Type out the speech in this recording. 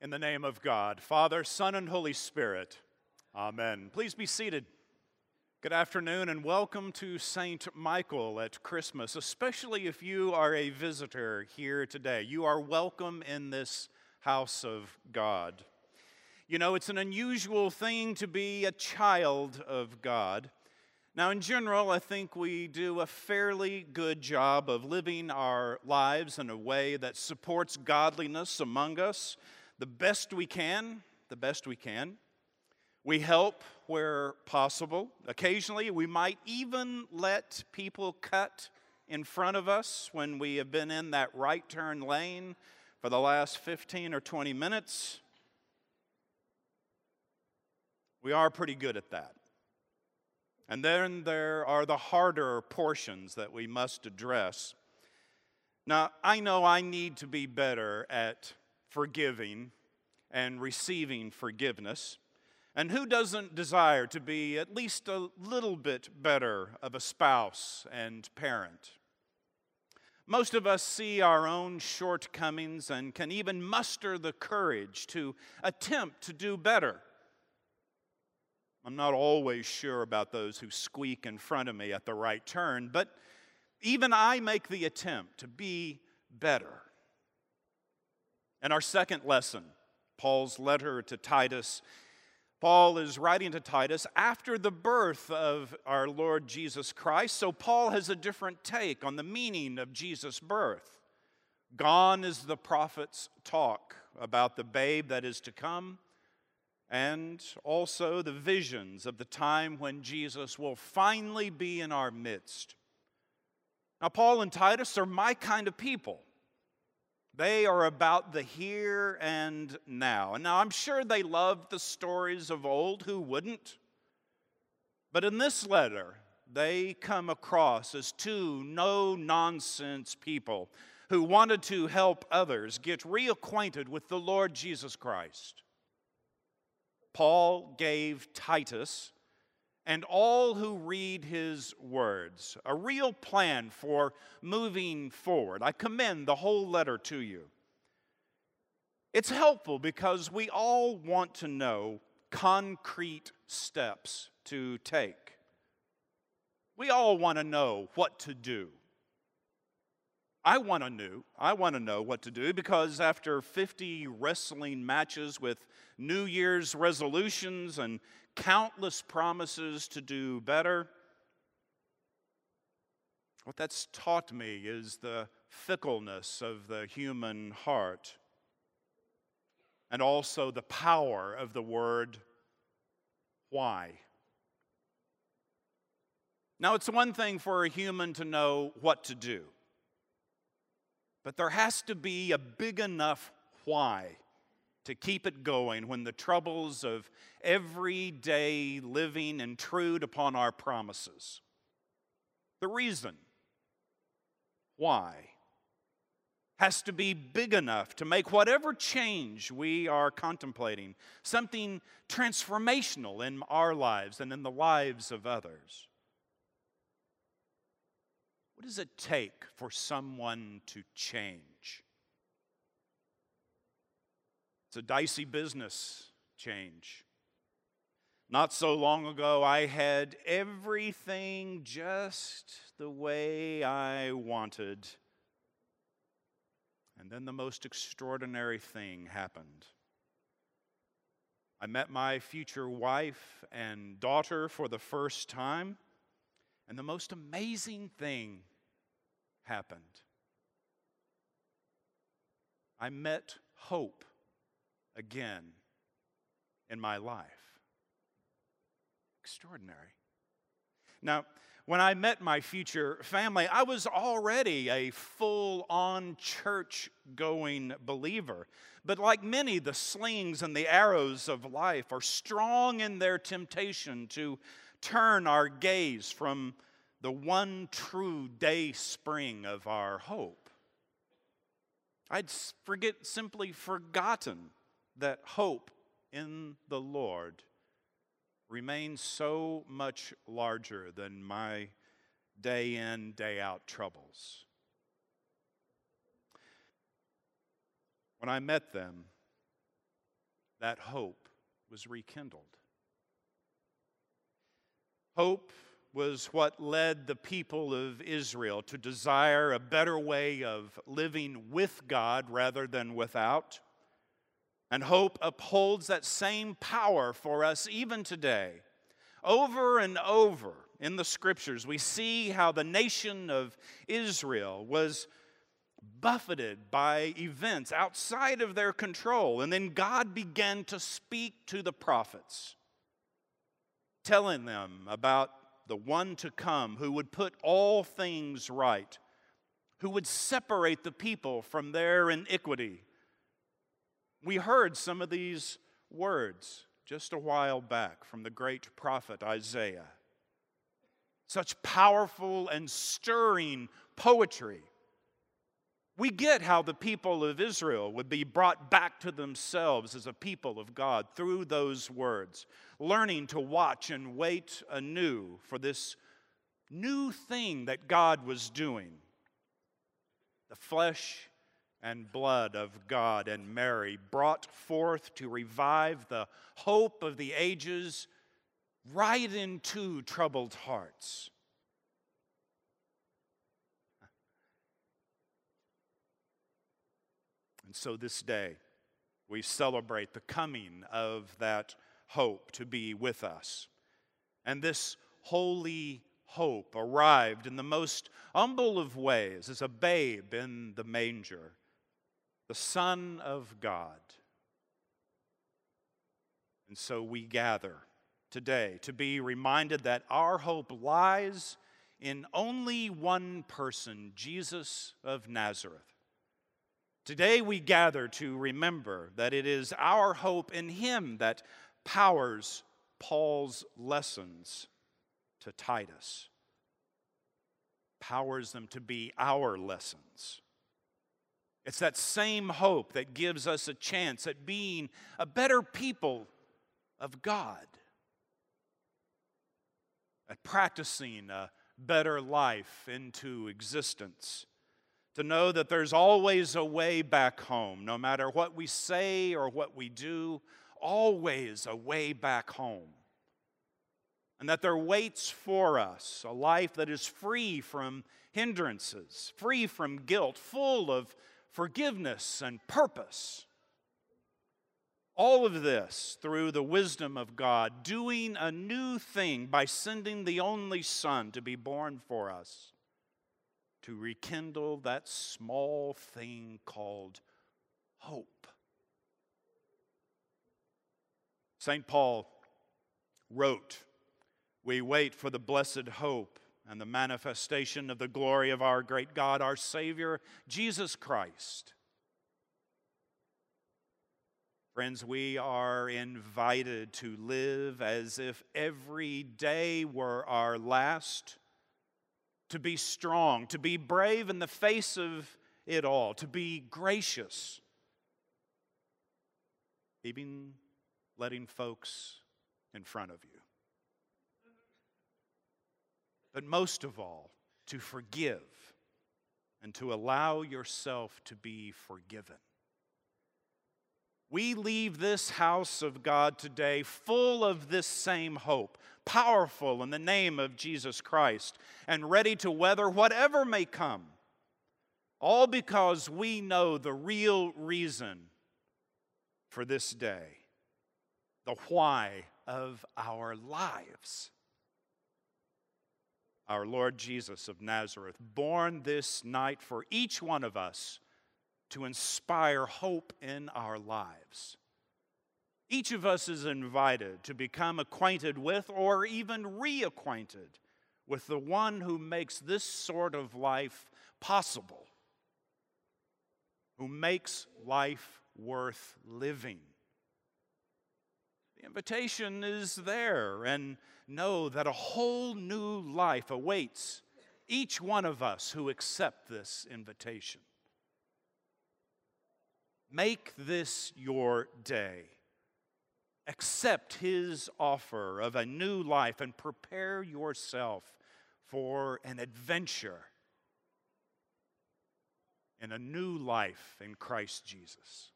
In the name of God, Father, Son, and Holy Spirit. Amen. Please be seated. Good afternoon and welcome to St. Michael at Christmas, especially if you are a visitor here today. You are welcome in this house of God. You know, it's an unusual thing to be a child of God. Now, in general, I think we do a fairly good job of living our lives in a way that supports godliness among us the best we can, the best we can. We help where possible. Occasionally, we might even let people cut in front of us when we have been in that right turn lane for the last 15 or 20 minutes. We are pretty good at that. And then there are the harder portions that we must address. Now, I know I need to be better at forgiving and receiving forgiveness. And who doesn't desire to be at least a little bit better of a spouse and parent? Most of us see our own shortcomings and can even muster the courage to attempt to do better. I'm not always sure about those who squeak in front of me at the right turn, but even I make the attempt to be better. And our second lesson, Paul's letter to Titus, Paul is writing to Titus after the birth of our Lord Jesus Christ. So Paul has a different take on the meaning of Jesus' birth. Gone is the prophet's talk about the babe that is to come, and also the visions of the time when Jesus will finally be in our midst. Now, Paul and Titus are my kind of people. They are about the here and now. And now I'm sure they loved the stories of old. Who wouldn't? But in this letter, they come across as two no nonsense people who wanted to help others get reacquainted with the Lord Jesus Christ. Paul gave Titus and all who read his words. A real plan for moving forward. I commend the whole letter to you. It's helpful because we all want to know concrete steps to take. We all want to know what to do. I want to know. I want to know what to do because after 50 wrestling matches with New Year's resolutions and countless promises to do better. What that's taught me is the fickleness of the human heart and also the power of the word why. Now, it's one thing for a human to know what to do, but there has to be a big enough why to keep it going when the troubles of everyday living intrude upon our promises. The reason why has to be big enough to make whatever change we are contemplating something transformational in our lives and in the lives of others. What does it take for someone to change? It's a dicey business change. Not so long ago, I had everything just the way I wanted. And then the most extraordinary thing happened. I met my future wife and daughter for the first time, and the most amazing thing happened. I met hope again in my life. Extraordinary. Now, when I met my future family, I was already a full on church going believer. But like many, the slings and the arrows of life are strong in their temptation to turn our gaze from the one true day spring of our hope. I'd forget, simply forgotten that hope in the Lord remains so much larger than my day in, day out troubles. When I met them, that hope was rekindled. Hope was what led the people of Israel to desire a better way of living with God rather than without. And hope upholds that same power for us even today. Over and over in the scriptures, we see how the nation of Israel was buffeted by events outside of their control. And then God began to speak to the prophets, telling them about the one to come who would put all things right, who would separate the people from their iniquity. We heard some of these words just a while back from the great prophet Isaiah. Such powerful and stirring poetry. We get how the people of Israel would be brought back to themselves as a people of God through those words, learning to watch and wait anew for this new thing that God was doing. The flesh and blood of God and Mary brought forth to revive the hope of the ages right into troubled hearts. So this day, we celebrate the coming of that hope to be with us. And this holy hope arrived in the most humble of ways as a babe in the manger, the Son of God. And so we gather today to be reminded that our hope lies in only one person, Jesus of Nazareth. Today we gather to remember that it is our hope in Him that powers Paul's lessons to Titus, powers them to be our lessons. It's that same hope that gives us a chance at being a better people of God, at practicing a better life into existence to know that there's always a way back home, no matter what we say or what we do, always a way back home. And that there waits for us a life that is free from hindrances, free from guilt, full of forgiveness and purpose. All of this through the wisdom of God, doing a new thing by sending the only Son to be born for us to rekindle that small thing called hope. St. Paul wrote, We wait for the blessed hope and the manifestation of the glory of our great God, our Savior, Jesus Christ. Friends, we are invited to live as if every day were our last to be strong, to be brave in the face of it all, to be gracious, even letting folks in front of you. But most of all, to forgive and to allow yourself to be forgiven. We leave this house of God today full of this same hope, powerful in the name of Jesus Christ, and ready to weather whatever may come. All because we know the real reason for this day, the why of our lives. Our Lord Jesus of Nazareth, born this night for each one of us to inspire hope in our lives. Each of us is invited to become acquainted with or even reacquainted with the one who makes this sort of life possible, who makes life worth living. The invitation is there, and know that a whole new life awaits each one of us who accept this invitation. Make this your day. Accept his offer of a new life and prepare yourself for an adventure in a new life in Christ Jesus.